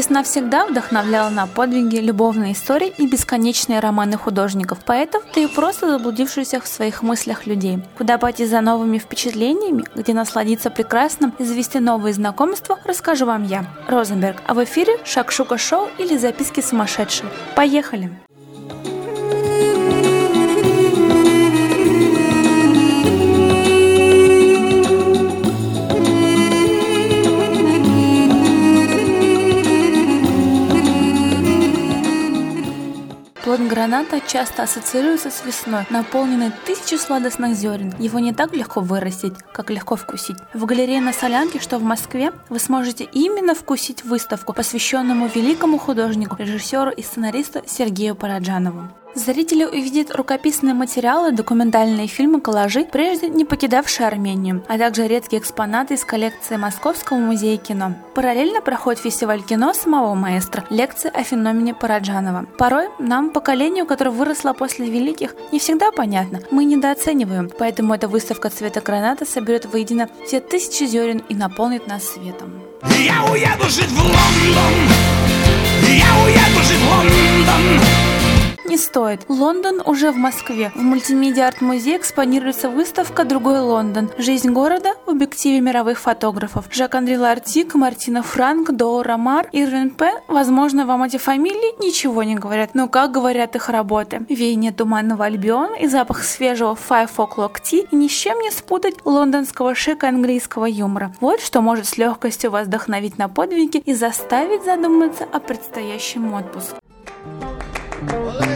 Весна всегда вдохновляла на подвиги, любовные истории и бесконечные романы художников, поэтов, да и просто заблудившихся в своих мыслях людей. Куда пойти за новыми впечатлениями, где насладиться прекрасным и завести новые знакомства, расскажу вам я, Розенберг. А в эфире Шакшука Шоу или записки сумасшедшей. Поехали! Граната часто ассоциируется с весной, наполненной тысячей сладостных зерен. Его не так легко вырастить, как легко вкусить. В галерее на Солянке, что в Москве, вы сможете именно вкусить выставку, посвященному великому художнику, режиссеру и сценаристу Сергею Параджанову. Зрители увидят рукописные материалы, документальные фильмы, коллажи, прежде не покидавшие Армению, а также редкие экспонаты из коллекции Московского музея кино. Параллельно проходит фестиваль кино самого маэстро, лекции о феномене Параджанова. Порой нам, поколению, которое выросло после великих, не всегда понятно, мы недооцениваем, поэтому эта выставка цвета граната соберет воедино все тысячи зерен и наполнит нас светом. Я уеду жить в Лондон! Я уеду жить в Лондон! Не стоит. Лондон уже в Москве. В мультимедиа арт-музее экспонируется выставка «Другой Лондон. Жизнь города в объективе мировых фотографов». Жак-Андре Лартик, Мартина Франк, Дора Мар, Ирвин П. Возможно, вам эти фамилии ничего не говорят, но как говорят их работы. Веяние туманного Альбиона и запах свежего Five O'Clock Tea и ни с чем не спутать лондонского шика английского юмора. Вот что может с легкостью вас вдохновить на подвиги и заставить задуматься о предстоящем отпуске. могла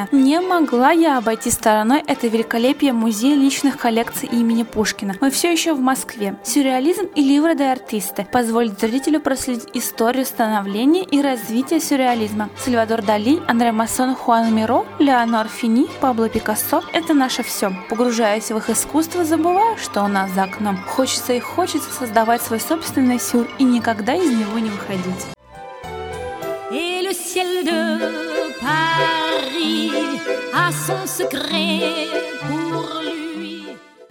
я. Не могла я обойти стороной это великолепие музея личных коллекций имени Пушкина. Мы все еще в Москве. Сюрреализм и ливры де артисты позволит зрителю проследить историю становления и развития сюрреализма. Сальвадор Дали, Андре Массон, Хуан Миро, Леонор Фини, Пабло Пикассо – это наше все. Погружаясь в их искусство, забывая, что у нас за окном. Хочется и хочется создавать свой собственный сюр и никогда из него не выходить. Et le ciel de a son secret.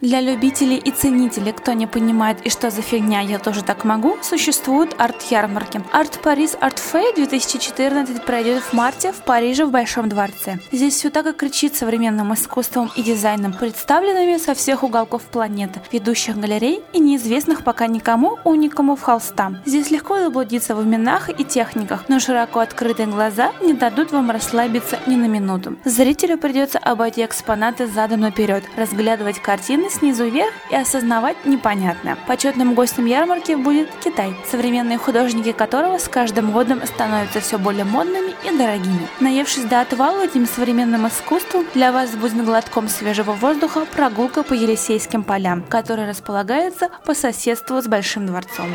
Для любителей и ценителей, кто не понимает и что за фигня, я тоже так могу, существуют арт-ярмарки. Арт Парис Арт Фей 2014 пройдет в марте в Париже в Большом дворце. Здесь все так и кричит современным искусством и дизайном, представленными со всех уголков планеты, ведущих галерей и неизвестных пока никому уникумов холста. Здесь легко заблудиться в именах и техниках, но широко открытые глаза не дадут вам расслабиться ни на минуту. Зрителю придется обойти экспонаты задом наперед, разглядывать картины снизу вверх и осознавать непонятное. Почетным гостем ярмарки будет Китай, современные художники которого с каждым годом становятся все более модными и дорогими. Наевшись до отвала этим современным искусством, для вас будет глотком свежего воздуха прогулка по Елисейским полям, который располагается по соседству с Большим дворцом.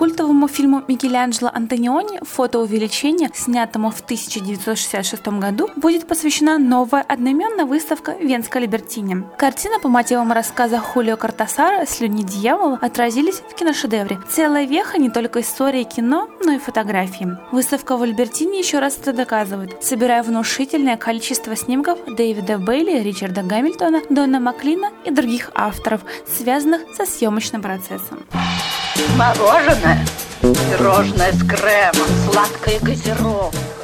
Культовому фильму Микеланджело Антониони «Фотоувеличение», снятому в 1966 году, будет посвящена новая одноименная выставка в Венской Либертине. Картина по мотивам рассказа Хулио Картасара «Слюни дьявола» отразились в киношедевре. Целая веха не только истории кино, но и фотографии. Выставка в Альбертине еще раз это доказывает, собирая внушительное количество снимков Дэвида Бейли, Ричарда Гамильтона, Дона Маклина и других авторов, связанных со съемочным процессом. Мороженое, пирожное с кремом, сладкая газировка.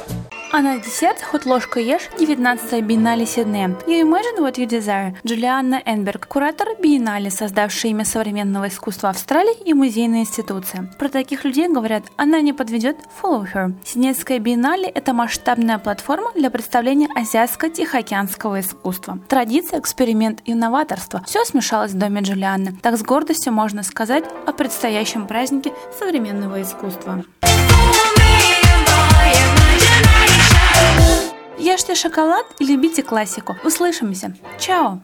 А на десерт хоть ложку ешь 19-я биеннале Сиднея. You Imagine What You Desire Джулианна Энберг, куратор биеннале, создавшая имя современного искусства Австралии и музейная институция. Про таких людей говорят, она не подведет, follow her. Сиднейская биеннале – это масштабная платформа для представления азиатско-тихоокеанского искусства. Традиция, эксперимент и новаторство – все смешалось в доме Джулианны. Так с гордостью можно сказать о предстоящем празднике современного искусства. Ешьте шоколад и любите классику. Услышимся. Чао!